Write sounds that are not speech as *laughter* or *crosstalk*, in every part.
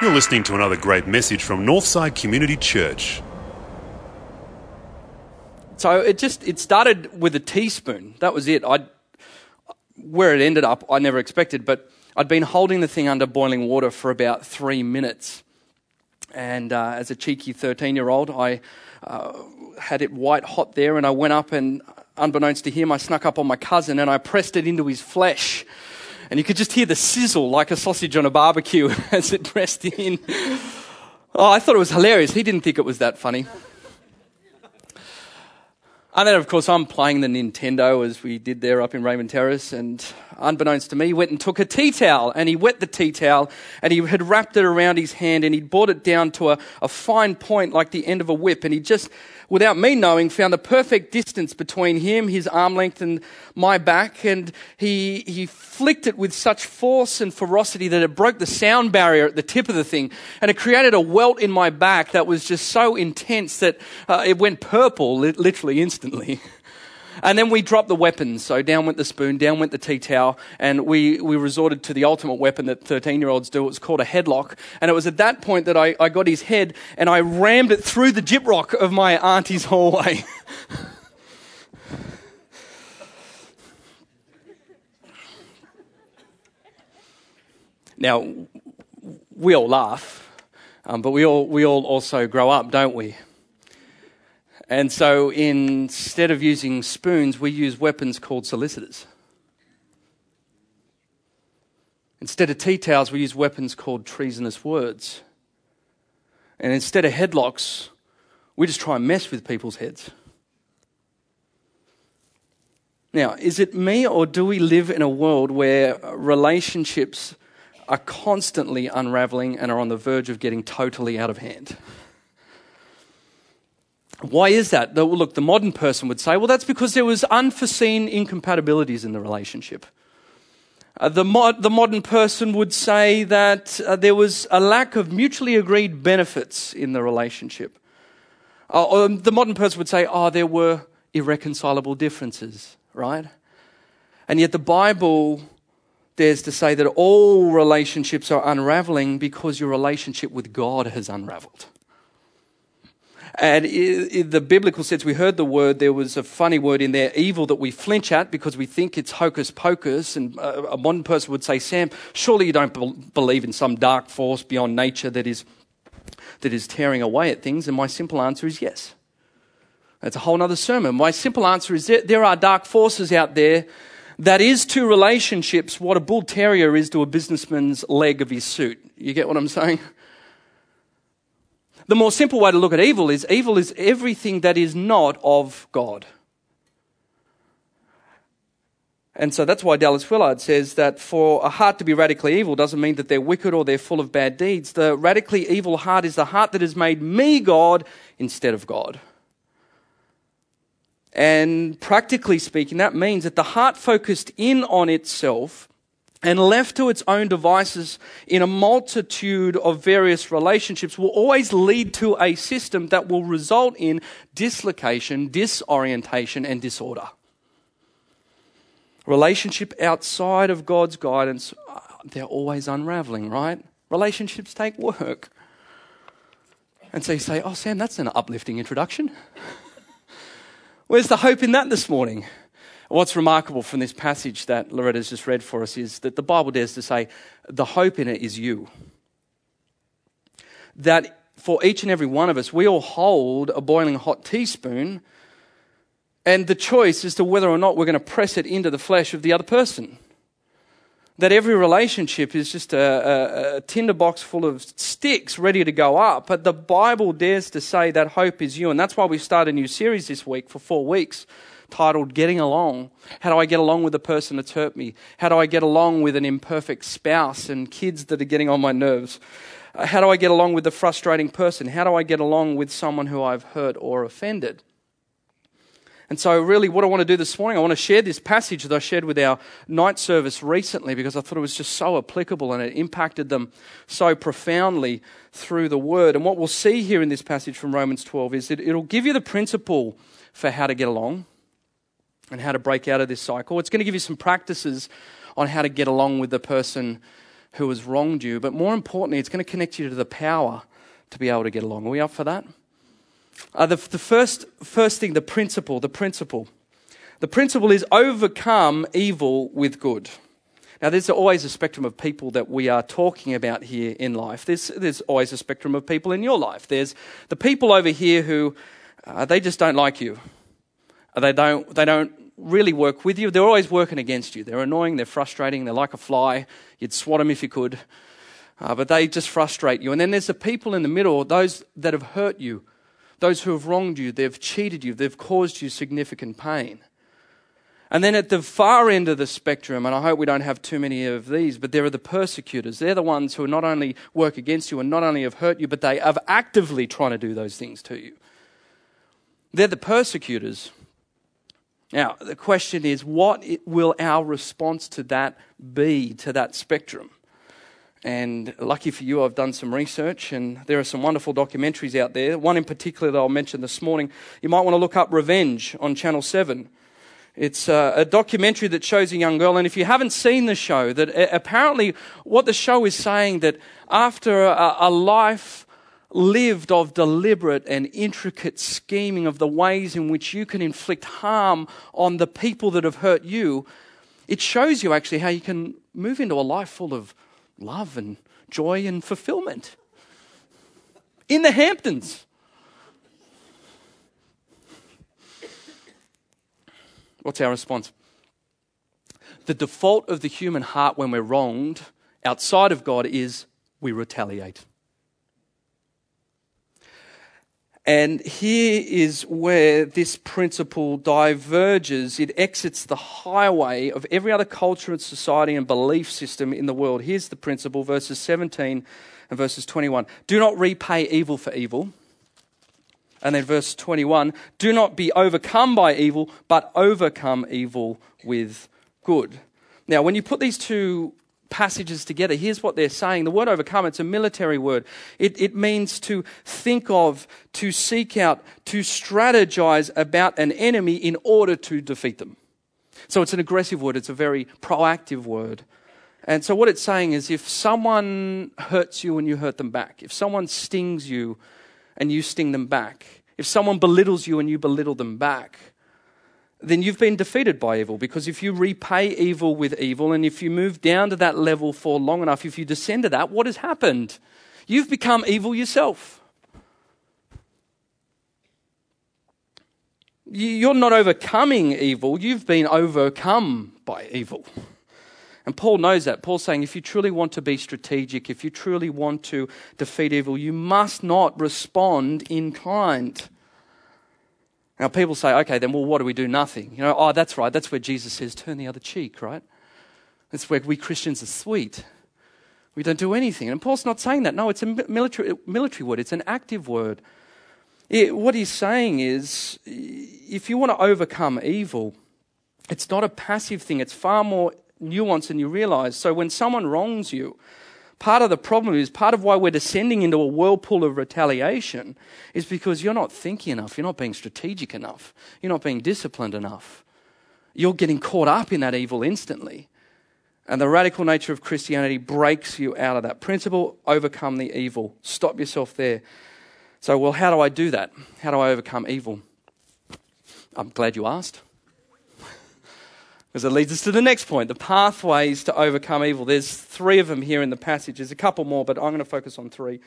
You're listening to another great message from Northside Community Church. So it just it started with a teaspoon. That was it. I where it ended up, I never expected, but I'd been holding the thing under boiling water for about three minutes. And uh, as a cheeky 13 year old, I uh, had it white hot there, and I went up and, unbeknownst to him, I snuck up on my cousin and I pressed it into his flesh. And you could just hear the sizzle like a sausage on a barbecue *laughs* as it pressed in. Oh, I thought it was hilarious. He didn't think it was that funny. And then, of course, I'm playing the Nintendo as we did there up in Raymond Terrace. And unbeknownst to me, he went and took a tea towel and he wet the tea towel and he had wrapped it around his hand and he'd brought it down to a, a fine point like the end of a whip. And he just without me knowing, found the perfect distance between him, his arm length, and my back. And he, he flicked it with such force and ferocity that it broke the sound barrier at the tip of the thing. And it created a welt in my back that was just so intense that uh, it went purple literally instantly. *laughs* And then we dropped the weapons. So down went the spoon, down went the tea towel, and we, we resorted to the ultimate weapon that 13 year olds do. It was called a headlock. And it was at that point that I, I got his head and I rammed it through the gyprock of my auntie's hallway. *laughs* now, we all laugh, um, but we all, we all also grow up, don't we? And so instead of using spoons, we use weapons called solicitors. Instead of tea towels, we use weapons called treasonous words. And instead of headlocks, we just try and mess with people's heads. Now, is it me or do we live in a world where relationships are constantly unraveling and are on the verge of getting totally out of hand? Why is that? Look, the modern person would say, well, that's because there was unforeseen incompatibilities in the relationship. Uh, the, mod, the modern person would say that uh, there was a lack of mutually agreed benefits in the relationship. Uh, the modern person would say, oh, there were irreconcilable differences, right? And yet the Bible dares to say that all relationships are unraveling because your relationship with God has unraveled. And in the biblical sense, we heard the word, there was a funny word in there, evil, that we flinch at because we think it's hocus pocus. And uh, a modern person would say, Sam, surely you don't believe in some dark force beyond nature that is, that is tearing away at things. And my simple answer is yes. That's a whole other sermon. My simple answer is that there are dark forces out there that is to relationships what a bull terrier is to a businessman's leg of his suit. You get what I'm saying? The more simple way to look at evil is evil is everything that is not of God. And so that's why Dallas Willard says that for a heart to be radically evil doesn't mean that they're wicked or they're full of bad deeds. The radically evil heart is the heart that has made me God instead of God. And practically speaking, that means that the heart focused in on itself and left to its own devices in a multitude of various relationships will always lead to a system that will result in dislocation, disorientation, and disorder. Relationship outside of God's guidance, uh, they're always unraveling, right? Relationships take work. And so you say, Oh, Sam, that's an uplifting introduction. *laughs* Where's the hope in that this morning? What's remarkable from this passage that Loretta's just read for us is that the Bible dares to say the hope in it is you. That for each and every one of us, we all hold a boiling hot teaspoon, and the choice as to whether or not we're going to press it into the flesh of the other person. That every relationship is just a, a, a tinderbox full of sticks ready to go up. But the Bible dares to say that hope is you. And that's why we start a new series this week for four weeks titled Getting Along. How do I get along with the person that's hurt me? How do I get along with an imperfect spouse and kids that are getting on my nerves? Uh, how do I get along with the frustrating person? How do I get along with someone who I've hurt or offended? And so, really, what I want to do this morning, I want to share this passage that I shared with our night service recently because I thought it was just so applicable and it impacted them so profoundly through the word. And what we'll see here in this passage from Romans 12 is that it'll give you the principle for how to get along and how to break out of this cycle. It's going to give you some practices on how to get along with the person who has wronged you. But more importantly, it's going to connect you to the power to be able to get along. Are we up for that? Uh, the, the first, first thing, the principle, the principle. The principle is overcome evil with good. Now, there's always a spectrum of people that we are talking about here in life. There's, there's always a spectrum of people in your life. There's the people over here who uh, they just don't like you. They don't, they don't really work with you. They're always working against you. They're annoying, they're frustrating, they're like a fly. You'd swat them if you could. Uh, but they just frustrate you. And then there's the people in the middle, those that have hurt you, those who have wronged you, they've cheated you, they've caused you significant pain. And then at the far end of the spectrum, and I hope we don't have too many of these, but there are the persecutors. They're the ones who not only work against you and not only have hurt you, but they are actively trying to do those things to you. They're the persecutors. Now, the question is, what will our response to that be, to that spectrum? And lucky for you, I've done some research, and there are some wonderful documentaries out there. One in particular that I'll mention this morning. You might want to look up Revenge on Channel 7. It's a, a documentary that shows a young girl, and if you haven't seen the show, that uh, apparently what the show is saying that after a life lived of deliberate and intricate scheming of the ways in which you can inflict harm on the people that have hurt you, it shows you actually how you can move into a life full of love and joy and fulfillment. In the Hamptons. What's our response? The default of the human heart when we're wronged outside of God is we retaliate. And here is where this principle diverges. It exits the highway of every other culture and society and belief system in the world. Here's the principle, verses 17 and verses 21. Do not repay evil for evil. And then verse 21 Do not be overcome by evil, but overcome evil with good. Now, when you put these two passages together, here's what they're saying. The word overcome, it's a military word. It, it means to think of, to seek out, to strategize about an enemy in order to defeat them. So it's an aggressive word, it's a very proactive word. And so what it's saying is if someone hurts you and you hurt them back, if someone stings you and you sting them back, if someone belittles you and you belittle them back, then you've been defeated by evil. Because if you repay evil with evil, and if you move down to that level for long enough, if you descend to that, what has happened? You've become evil yourself. You're not overcoming evil, you've been overcome by evil. And Paul knows that. Paul's saying if you truly want to be strategic, if you truly want to defeat evil, you must not respond in kind. Now, people say, okay, then, well, what do we do? Nothing. You know, oh, that's right. That's where Jesus says, turn the other cheek, right? That's where we Christians are sweet. We don't do anything. And Paul's not saying that. No, it's a military, military word, it's an active word. It, what he's saying is if you want to overcome evil, it's not a passive thing, it's far more nuanced than you realize. So when someone wrongs you, part of the problem is part of why we're descending into a whirlpool of retaliation is because you're not thinking enough, you're not being strategic enough, you're not being disciplined enough. You're getting caught up in that evil instantly. And the radical nature of Christianity breaks you out of that principle overcome the evil. Stop yourself there. So, well, how do I do that? How do I overcome evil? I'm glad you asked. Because it leads us to the next point the pathways to overcome evil. There's three of them here in the passage. There's a couple more, but I'm going to focus on three.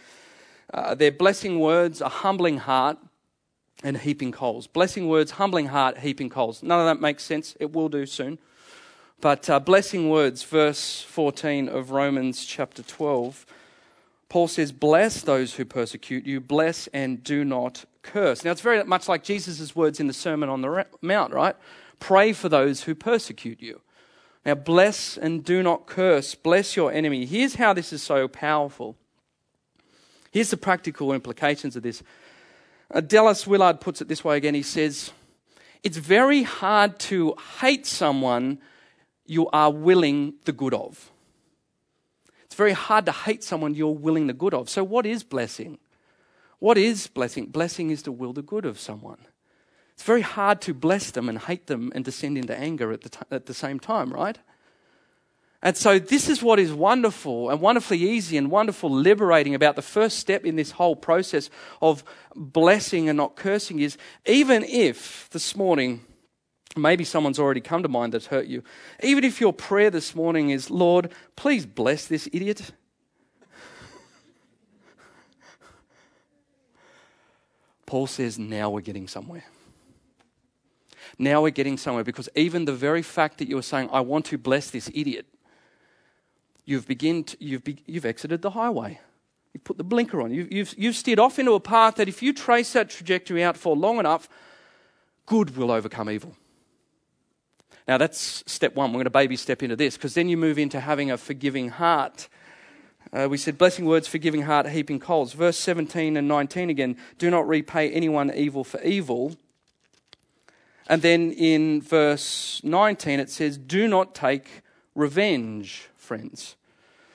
Uh, they're blessing words, a humbling heart, and heaping coals. Blessing words, humbling heart, heaping coals. None of that makes sense. It will do soon. But uh, blessing words, verse 14 of Romans chapter 12. Paul says, Bless those who persecute you, bless and do not curse. Now, it's very much like Jesus' words in the Sermon on the Mount, right? Pray for those who persecute you. Now, bless and do not curse. Bless your enemy. Here's how this is so powerful. Here's the practical implications of this. Uh, Dallas Willard puts it this way again. He says, It's very hard to hate someone you are willing the good of. It's very hard to hate someone you're willing the good of. So, what is blessing? What is blessing? Blessing is to will the good of someone. It's very hard to bless them and hate them and descend into anger at the, t- at the same time, right? And so, this is what is wonderful and wonderfully easy and wonderful liberating about the first step in this whole process of blessing and not cursing is even if this morning, maybe someone's already come to mind that's hurt you, even if your prayer this morning is, Lord, please bless this idiot. Paul says, now we're getting somewhere. Now we're getting somewhere because even the very fact that you're saying, I want to bless this idiot, you've, begin to, you've, be, you've exited the highway. You've put the blinker on. You've, you've, you've steered off into a path that if you trace that trajectory out for long enough, good will overcome evil. Now, that's step one. We're going to baby step into this because then you move into having a forgiving heart. Uh, we said, blessing words, forgiving heart, heaping coals. Verse 17 and 19 again do not repay anyone evil for evil. And then in verse 19 it says, do not take revenge friends.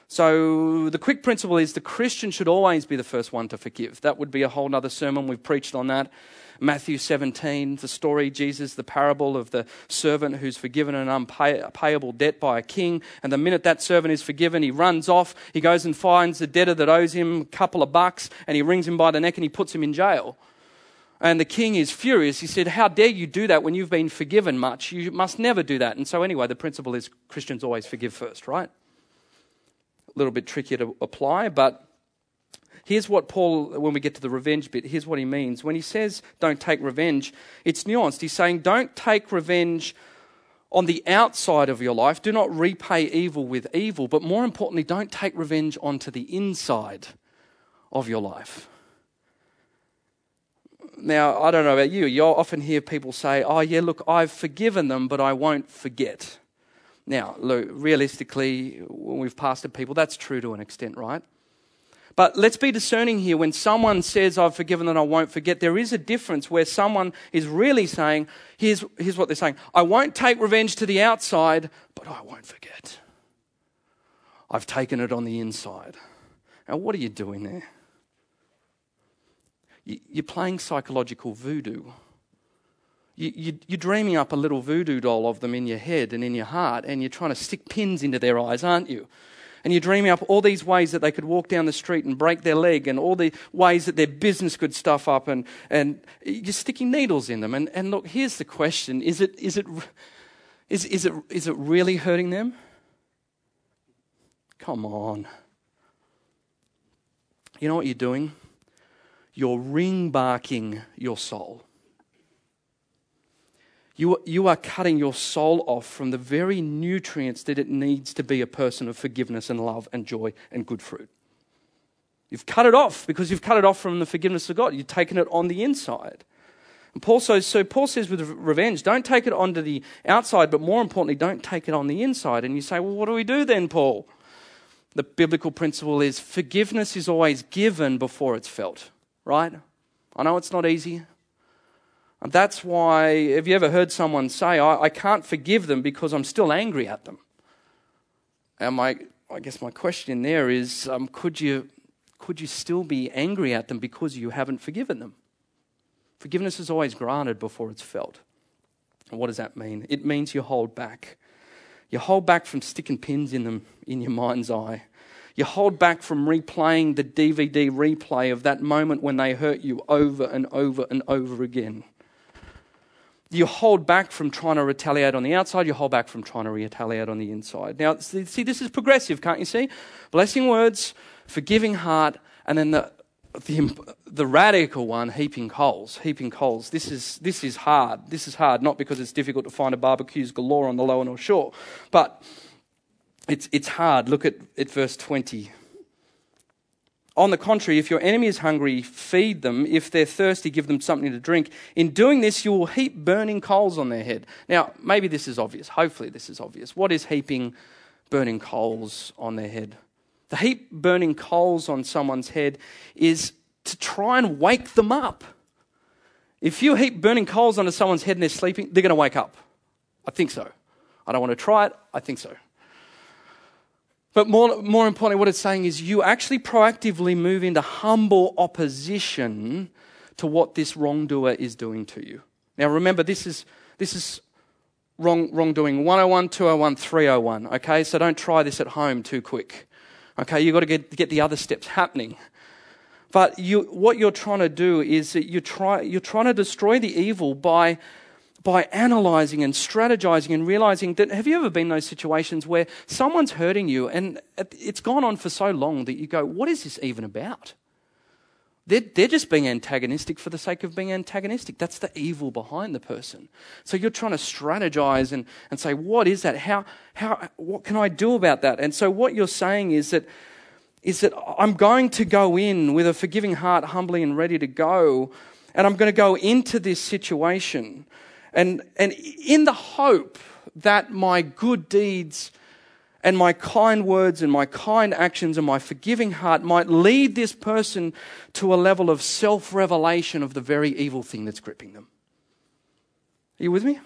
So the quick principle is the Christian should always be the first one to forgive. That would be a whole other sermon. We've preached on that. Matthew 17, the story, Jesus, the parable of the servant who's forgiven an unpayable debt by a king. And the minute that servant is forgiven, he runs off. He goes and finds the debtor that owes him a couple of bucks and he wrings him by the neck and he puts him in jail. And the king is furious. He said, How dare you do that when you've been forgiven much? You must never do that. And so, anyway, the principle is Christians always forgive first, right? a little bit trickier to apply, but here's what Paul, when we get to the revenge bit, here's what he means. When he says don't take revenge, it's nuanced. He's saying don't take revenge on the outside of your life. Do not repay evil with evil, but more importantly, don't take revenge onto the inside of your life. Now, I don't know about you, you'll often hear people say, Oh, yeah, look, I've forgiven them, but I won't forget. Now, realistically, when we've pastored people, that's true to an extent, right? But let's be discerning here. When someone says, I've forgiven and I won't forget, there is a difference where someone is really saying, here's, here's what they're saying I won't take revenge to the outside, but I won't forget. I've taken it on the inside. Now, what are you doing there? You're playing psychological voodoo you, are dreaming up a little voodoo doll of them in your head and in your heart, and you're trying to stick pins into their eyes, aren't you? And you're dreaming up all these ways that they could walk down the street and break their leg, and all the ways that their business could stuff up, and, and you're sticking needles in them. And, and look, here's the question is it, is, it, is, is, it, is it really hurting them? Come on. You know what you're doing? You're ring barking your soul. You, you are cutting your soul off from the very nutrients that it needs to be a person of forgiveness and love and joy and good fruit. You've cut it off because you've cut it off from the forgiveness of God. You've taken it on the inside. And Paul says, so Paul says with revenge, don't take it onto the outside, but more importantly, don't take it on the inside. And you say, well, what do we do then, Paul? The biblical principle is forgiveness is always given before it's felt, right? I know it's not easy. And that's why, have you ever heard someone say, I, I can't forgive them because I'm still angry at them? And my, I guess my question there is um, could, you, could you still be angry at them because you haven't forgiven them? Forgiveness is always granted before it's felt. And what does that mean? It means you hold back. You hold back from sticking pins in them in your mind's eye. You hold back from replaying the DVD replay of that moment when they hurt you over and over and over again you hold back from trying to retaliate on the outside, you hold back from trying to retaliate on the inside. Now, see, this is progressive, can't you see? Blessing words, forgiving heart, and then the, the, the radical one, heaping coals. Heaping coals. This is, this is hard. This is hard, not because it's difficult to find a barbecues galore on the lower north shore, but it's, it's hard. Look at, at verse 20. On the contrary, if your enemy is hungry, feed them. If they're thirsty, give them something to drink. In doing this, you will heap burning coals on their head. Now, maybe this is obvious. Hopefully, this is obvious. What is heaping burning coals on their head? The heap burning coals on someone's head is to try and wake them up. If you heap burning coals onto someone's head and they're sleeping, they're going to wake up. I think so. I don't want to try it. I think so. But more, more importantly, what it's saying is you actually proactively move into humble opposition to what this wrongdoer is doing to you. Now remember, this is, this is wrong, wrongdoing 101, 201, 301. Okay, so don't try this at home too quick. Okay, you've got to get, get the other steps happening. But you, what you're trying to do is that you try, you're trying to destroy the evil by, by analyzing and strategizing and realizing that have you ever been in those situations where someone's hurting you and it's gone on for so long that you go, what is this even about? They're, they're just being antagonistic for the sake of being antagonistic. That's the evil behind the person. So you're trying to strategize and, and say, what is that? How, how, what can I do about that? And so what you're saying is that, is that I'm going to go in with a forgiving heart, humbly and ready to go. And I'm going to go into this situation. And, and in the hope that my good deeds and my kind words and my kind actions and my forgiving heart might lead this person to a level of self revelation of the very evil thing that's gripping them. Are you with me?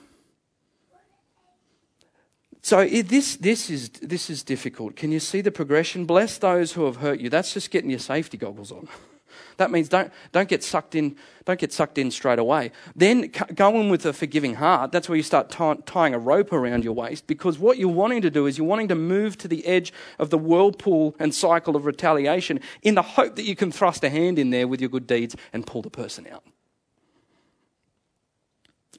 So it, this, this, is, this is difficult. Can you see the progression? Bless those who have hurt you. That's just getting your safety goggles on. *laughs* That means don't, don't get sucked in, don't get sucked in straight away. Then go in with a forgiving heart. That's where you start t- tying a rope around your waist because what you're wanting to do is you're wanting to move to the edge of the whirlpool and cycle of retaliation in the hope that you can thrust a hand in there with your good deeds and pull the person out.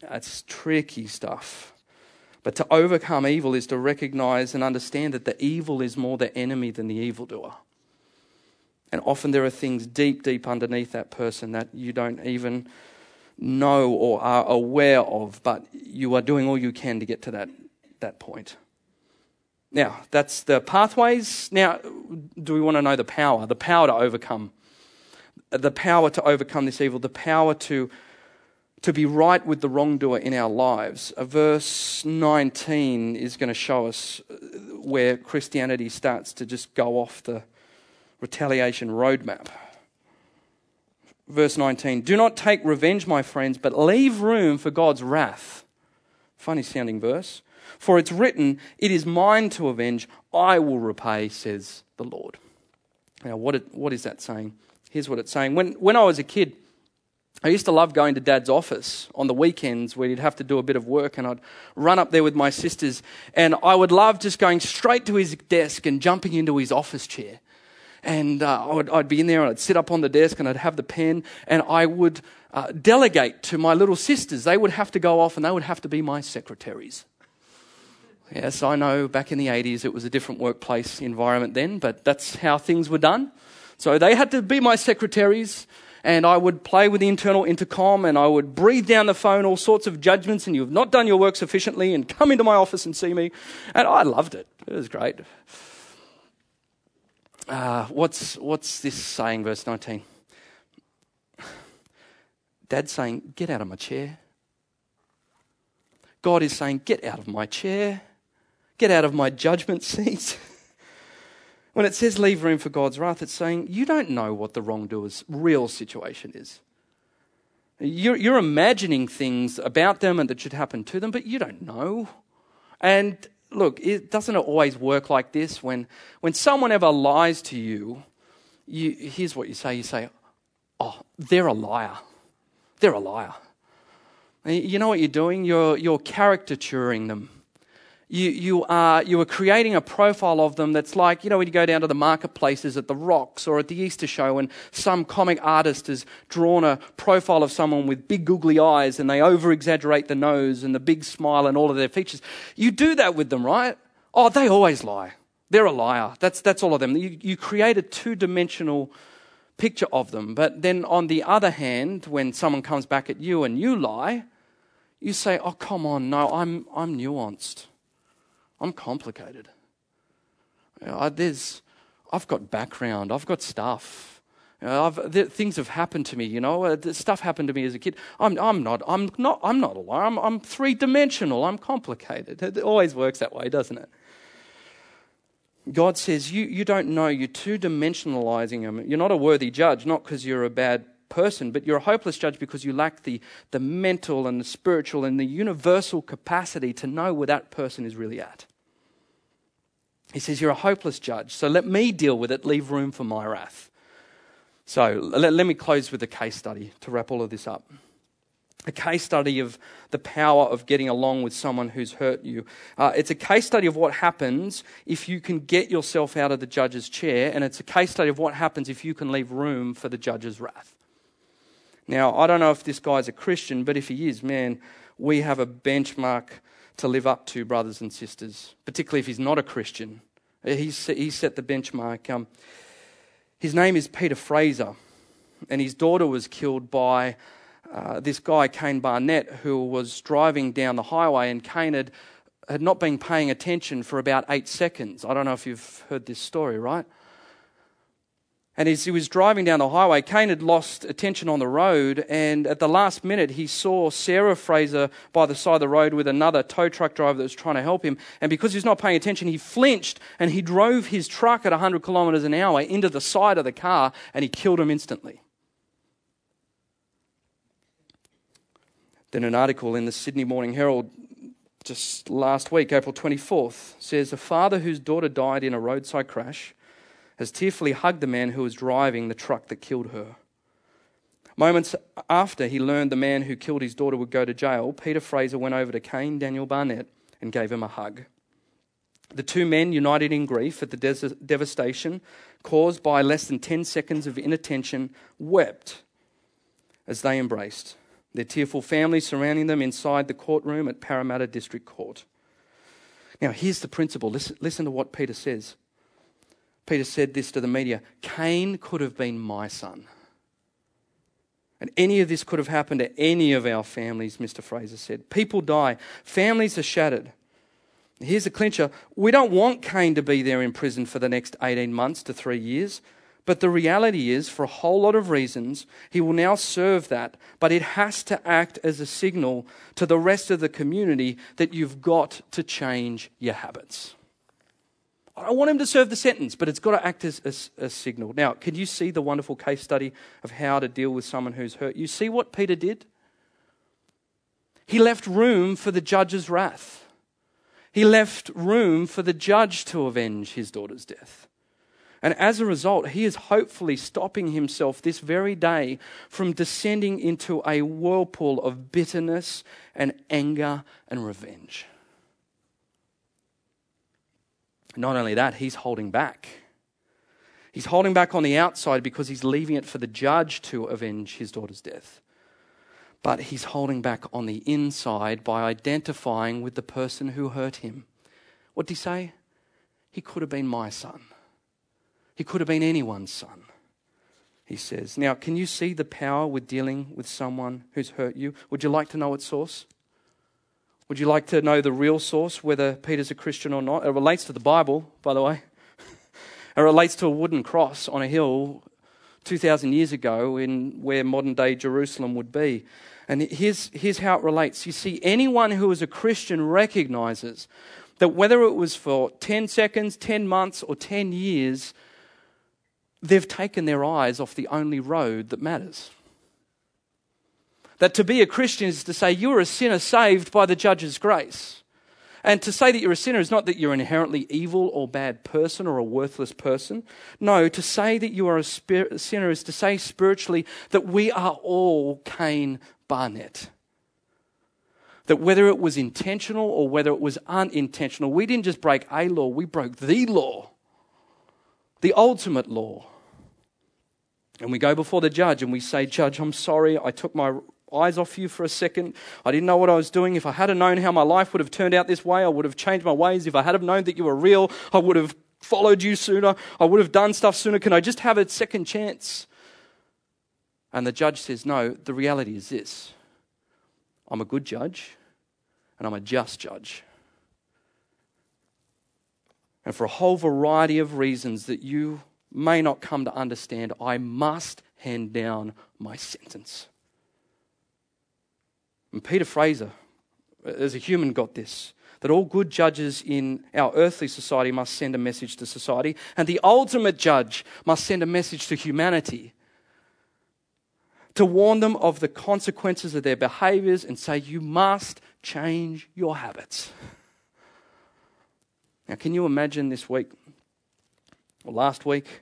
That's tricky stuff. But to overcome evil is to recognize and understand that the evil is more the enemy than the evildoer. And often there are things deep, deep underneath that person that you don't even know or are aware of, but you are doing all you can to get to that, that point. Now, that's the pathways. Now, do we want to know the power? The power to overcome. The power to overcome this evil, the power to, to be right with the wrongdoer in our lives. Uh, verse 19 is going to show us where Christianity starts to just go off the, retaliation roadmap. Verse 19 Do not take revenge, my friends, but leave room for God's wrath. Funny sounding verse. For it's written, It is mine to avenge, I will repay, says the Lord. Now, what, it, what is that saying? Here's what it's saying. When, when I was a kid, I used to love going to dad's office on the weekends where he'd have to do a bit of work, and I'd run up there with my sisters, and I would love just going straight to his desk and jumping into his office chair and uh, I'd, I'd, be in there and I'd sit up on the desk and I'd have the pen and I would uh, delegate to my little sisters. They would have to go off and they would have to be my secretaries. Yes, I know back in the 80s it was a different workplace environment then, but that's how things were done. So they had to be my secretaries and I would play with the internal intercom and I would breathe down the phone all sorts of judgments and you've not done your work sufficiently and come into my office and see me. And I loved it. It was great uh, what's, what's this saying, verse 19? Dad's saying, Get out of my chair. God is saying, Get out of my chair. Get out of my judgment *laughs* seat. when it says leave room for God's wrath, it's saying, You don't know what the wrongdoer's real situation is. You're, you're imagining things about them and that should happen to them, but you don't know. And look, it, doesn't it always work like this? When, when someone ever lies to you, you, here's what you say you say, Oh, they're a liar. They're a liar. You know what you're doing? You're, you're caricaturing them you, you, are, you are creating a profile of them that's like, you know, when you go down to the marketplaces at the Rocks or at the Easter show and some comic artist has drawn a profile of someone with big googly eyes and they over exaggerate the nose and the big smile and all of their features. You do that with them, right? Oh, they always lie. They're a liar. That's, that's all of them. You, you create a two dimensional picture of them. But then on the other hand, when someone comes back at you and you lie, you say, oh, come on, no, I'm, I'm nuanced. I'm complicated. I, there's, I've got background, I've got stuff. I've, there, things have happened to me, you know. Uh, stuff happened to me as a kid. I'm, I'm not. I'm not. I'm not a liar. I'm, I'm three dimensional. I'm complicated. It always works that way, doesn't it? God says you, you don't know. You're two dimensionalizing them. You're not a worthy judge, not because you're a bad person, but you're a hopeless judge because you lack the, the mental and the spiritual and the universal capacity to know where that person is really at. He says, You're a hopeless judge, so let me deal with it, leave room for my wrath. So let, let me close with a case study to wrap all of this up. a case study of the power of getting along with someone who's hurt you. Uh, it's a case study of what happens if you can get yourself out of the judge's chair, and it's a case study of what happens if you can leave room for the judge's wrath. Now, I don't know if this guy's a Christian, but if he is, man, we have a benchmark to live up to, brothers and sisters, particularly if he's not a Christian. He set the benchmark. Um, his name is Peter Fraser, and his daughter was killed by uh, this guy, Cain Barnett, who was driving down the highway, and Cain had, had not been paying attention for about eight seconds. I don't know if you've heard this story, right? And as he was driving down the highway, Cain had lost attention on the road, and at the last minute, he saw Sarah Fraser by the side of the road with another tow truck driver that was trying to help him. And because he was not paying attention, he flinched and he drove his truck at 100 kilometres an hour into the side of the car, and he killed him instantly. Then an article in the Sydney Morning Herald just last week, April 24th, says a father whose daughter died in a roadside crash has tearfully hugged the man who was driving the truck that killed her. Moments after he learned the man who killed his daughter would go to jail, Peter Fraser went over to Cain Daniel Barnett and gave him a hug. The two men, united in grief at the des- devastation caused by less than 10 seconds of inattention, wept as they embraced their tearful families surrounding them inside the courtroom at Parramatta District Court. Now, here's the principle. Listen, listen to what Peter says. Peter said this to the media Cain could have been my son. And any of this could have happened to any of our families, Mr. Fraser said. People die, families are shattered. Here's a clincher we don't want Cain to be there in prison for the next 18 months to three years. But the reality is, for a whole lot of reasons, he will now serve that. But it has to act as a signal to the rest of the community that you've got to change your habits. I want him to serve the sentence, but it's got to act as a, signal. Now, can you see the wonderful case study of how to deal with someone who's hurt you? See what Peter did? He left room for the judge's wrath. He left room for the judge to avenge his daughter's death. And as a result, he is hopefully stopping himself this very day from descending into a whirlpool of bitterness and anger and revenge. Not only that, he's holding back. He's holding back on the outside because he's leaving it for the judge to avenge his daughter's death. But he's holding back on the inside by identifying with the person who hurt him. What did he say? He could have been my son. He could have been anyone's son, he says. Now, can you see the power with dealing with someone who's hurt you? Would you like to know its source? Would you like to know the real source, whether Peter's a Christian or not? It relates to the Bible, by the way. *laughs* it relates to a wooden cross on a hill 2,000 years ago in where modern day Jerusalem would be. And here's, here's how it relates. You see, anyone who is a Christian recognizes that whether it was for 10 seconds, 10 months, or 10 years, they've taken their eyes off the only road that matters. That to be a Christian is to say you're a sinner saved by the judge's grace. And to say that you're a sinner is not that you're inherently evil or bad person or a worthless person. No, to say that you are a, sinner is to say spiritually that we are all Cain Barnett. That whether it was intentional or whether it was unintentional, we didn't just break a law, we broke the law, the ultimate law. And we go before the judge and we say, Judge, I'm sorry, I took my eyes off you for a second. I didn't know what I was doing. If I had known how my life would have turned out this way, I would have changed my ways. If I had known that you were real, I would have followed you sooner. I would have done stuff sooner. Can I just have a second chance? And the judge says, No, the reality is this I'm a good judge and I'm a just judge. And for a whole variety of reasons that you may not come to understand, I must hand down my sentence. And Peter Fraser, as a human, got this that all good judges in our earthly society must send a message to society, and the ultimate judge must send a message to humanity to warn them of the consequences of their behaviors and say, You must change your habits. Now, can you imagine this week or last week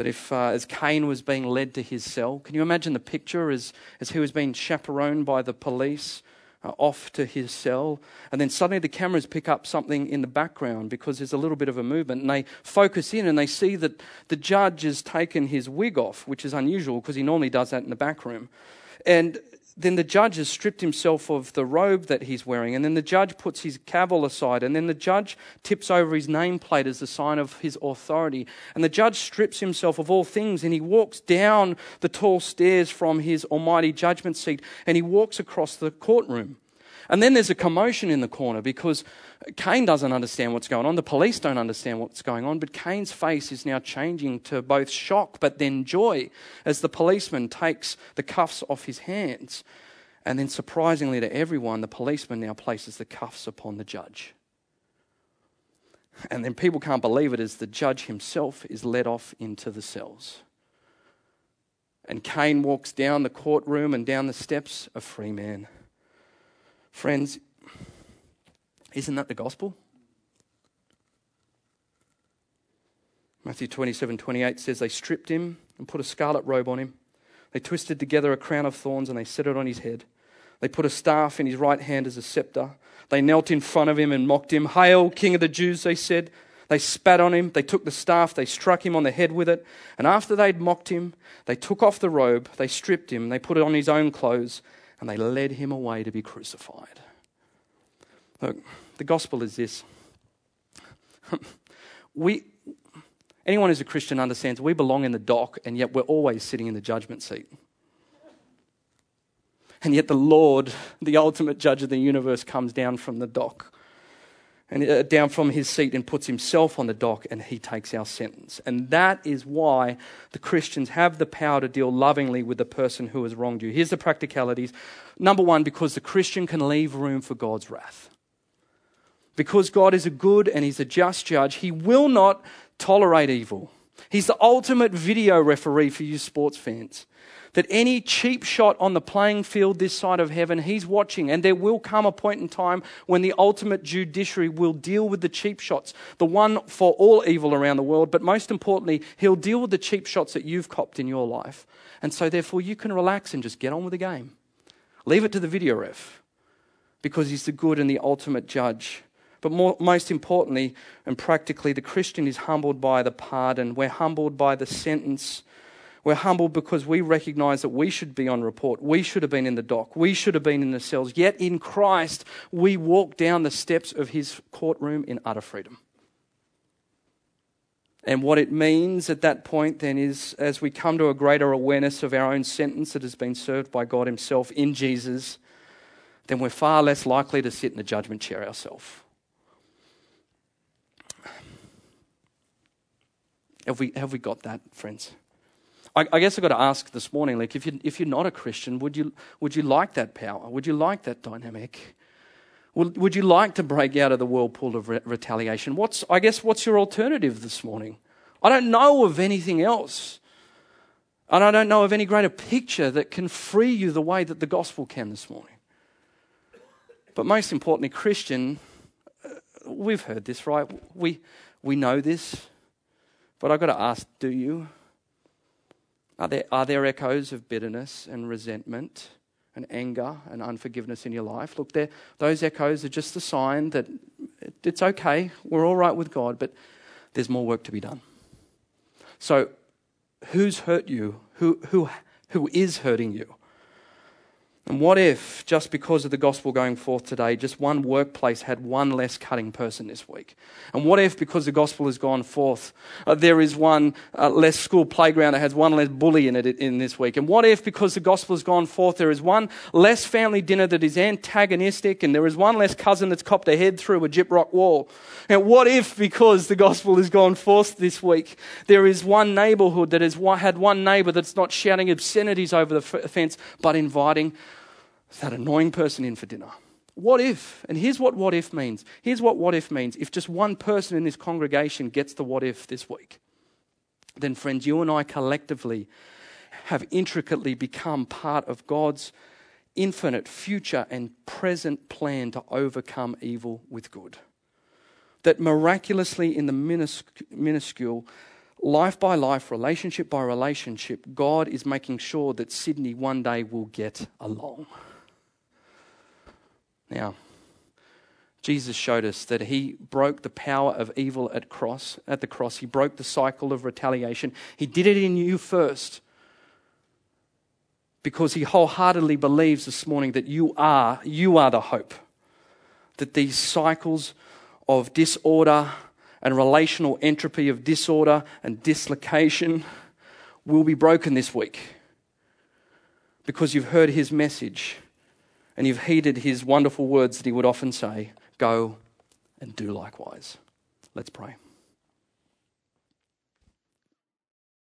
that if, uh, as Cain was being led to his cell, can you imagine the picture as, as he was being chaperoned by the police uh, off to his cell? And then suddenly the cameras pick up something in the background because there's a little bit of a movement, and they focus in and they see that the judge has taken his wig off, which is unusual because he normally does that in the back room. And then the judge has stripped himself of the robe that he's wearing, and then the judge puts his gavel aside, and then the judge tips over his nameplate as a sign of his authority. And the judge strips himself of all things, and he walks down the tall stairs from his almighty judgment seat, and he walks across the courtroom. And then there's a commotion in the corner because Cain doesn't understand what's going on. The police don't understand what's going on. But Cain's face is now changing to both shock but then joy as the policeman takes the cuffs off his hands. And then, surprisingly to everyone, the policeman now places the cuffs upon the judge. And then people can't believe it as the judge himself is led off into the cells. And Cain walks down the courtroom and down the steps a free man. Friends, isn't that the gospel? Matthew 27 28 says, They stripped him and put a scarlet robe on him. They twisted together a crown of thorns and they set it on his head. They put a staff in his right hand as a scepter. They knelt in front of him and mocked him. Hail, King of the Jews, they said. They spat on him. They took the staff. They struck him on the head with it. And after they'd mocked him, they took off the robe. They stripped him. They put it on his own clothes and they led him away to be crucified. Look, the gospel is this. *laughs* we, anyone who's a Christian understands we belong in the dock, and yet we're always sitting in the judgment seat. And yet the Lord, the ultimate judge of the universe, comes down from the dock and uh, down from his seat and puts himself on the dock and he takes our sentence. And that is why the Christians have the power to deal lovingly with the person who has wronged you. Here's the practicalities. Number one, because the Christian can leave room for God's wrath. Because God is a good and he's a just judge, he will not tolerate evil. He's the ultimate video referee for you sports fans that any cheap shot on the playing field this side of heaven, he's watching. And there will come a point in time when the ultimate judiciary will deal with the cheap shots, the one for all evil around the world. But most importantly, he'll deal with the cheap shots that you've copped in your life. And so, therefore, you can relax and just get on with the game. Leave it to the video ref because he's the good and the ultimate judge. But more, most importantly and practically, the Christian is humbled by the pardon. We're humbled by the sentence we're humbled because we recognize that we should be on report. We should have been in the dock. We should have been in the cells. Yet in Christ, we walk down the steps of his courtroom in utter freedom. And what it means at that point then is as we come to a greater awareness of our own sentence that has been served by God Himself in Jesus, then we're far less likely to sit in the judgment chair ourselves. Have we, have we got that, friends? I, I guess I've got to ask this morning, like, if, you, if you're not a Christian, would you, would you like that power? Would you like that dynamic? Would, would you like to break out of the whirlpool of re- retaliation? What's, I guess, what's your alternative this morning? I don't know of anything else. And I don't know of any greater picture that can free you the way that the gospel can this morning. But most importantly, Christian, uh, we've heard this, right? We, we know this. But I've got to ask do you? Are there, are there echoes of bitterness and resentment and anger and unforgiveness in your life? Look, those echoes are just a sign that it's okay, we're all right with God, but there's more work to be done. So, who's hurt you? Who, who, who is hurting you? And what if, just because of the gospel going forth today, just one workplace had one less cutting person this week? And what if, because the gospel has gone forth, uh, there is one uh, less school playground that has one less bully in it in this week? And what if, because the gospel has gone forth, there is one less family dinner that is antagonistic, and there is one less cousin that's copped a head through a gyprock wall? And what if, because the gospel has gone forth this week, there is one neighborhood that has had one neighbor that's not shouting obscenities over the fence, but inviting that annoying person in for dinner. What if? And here's what what if means. Here's what what if means. If just one person in this congregation gets the what if this week, then, friends, you and I collectively have intricately become part of God's infinite future and present plan to overcome evil with good. That miraculously, in the minuscule, life by life, relationship by relationship, God is making sure that Sydney one day will get along. Now, Jesus showed us that he broke the power of evil at cross at the cross. He broke the cycle of retaliation. He did it in you first. Because he wholeheartedly believes this morning that you are you are the hope. That these cycles of disorder and relational entropy of disorder and dislocation will be broken this week. Because you've heard his message and you've heeded his wonderful words that he would often say Go and do likewise. Let's pray.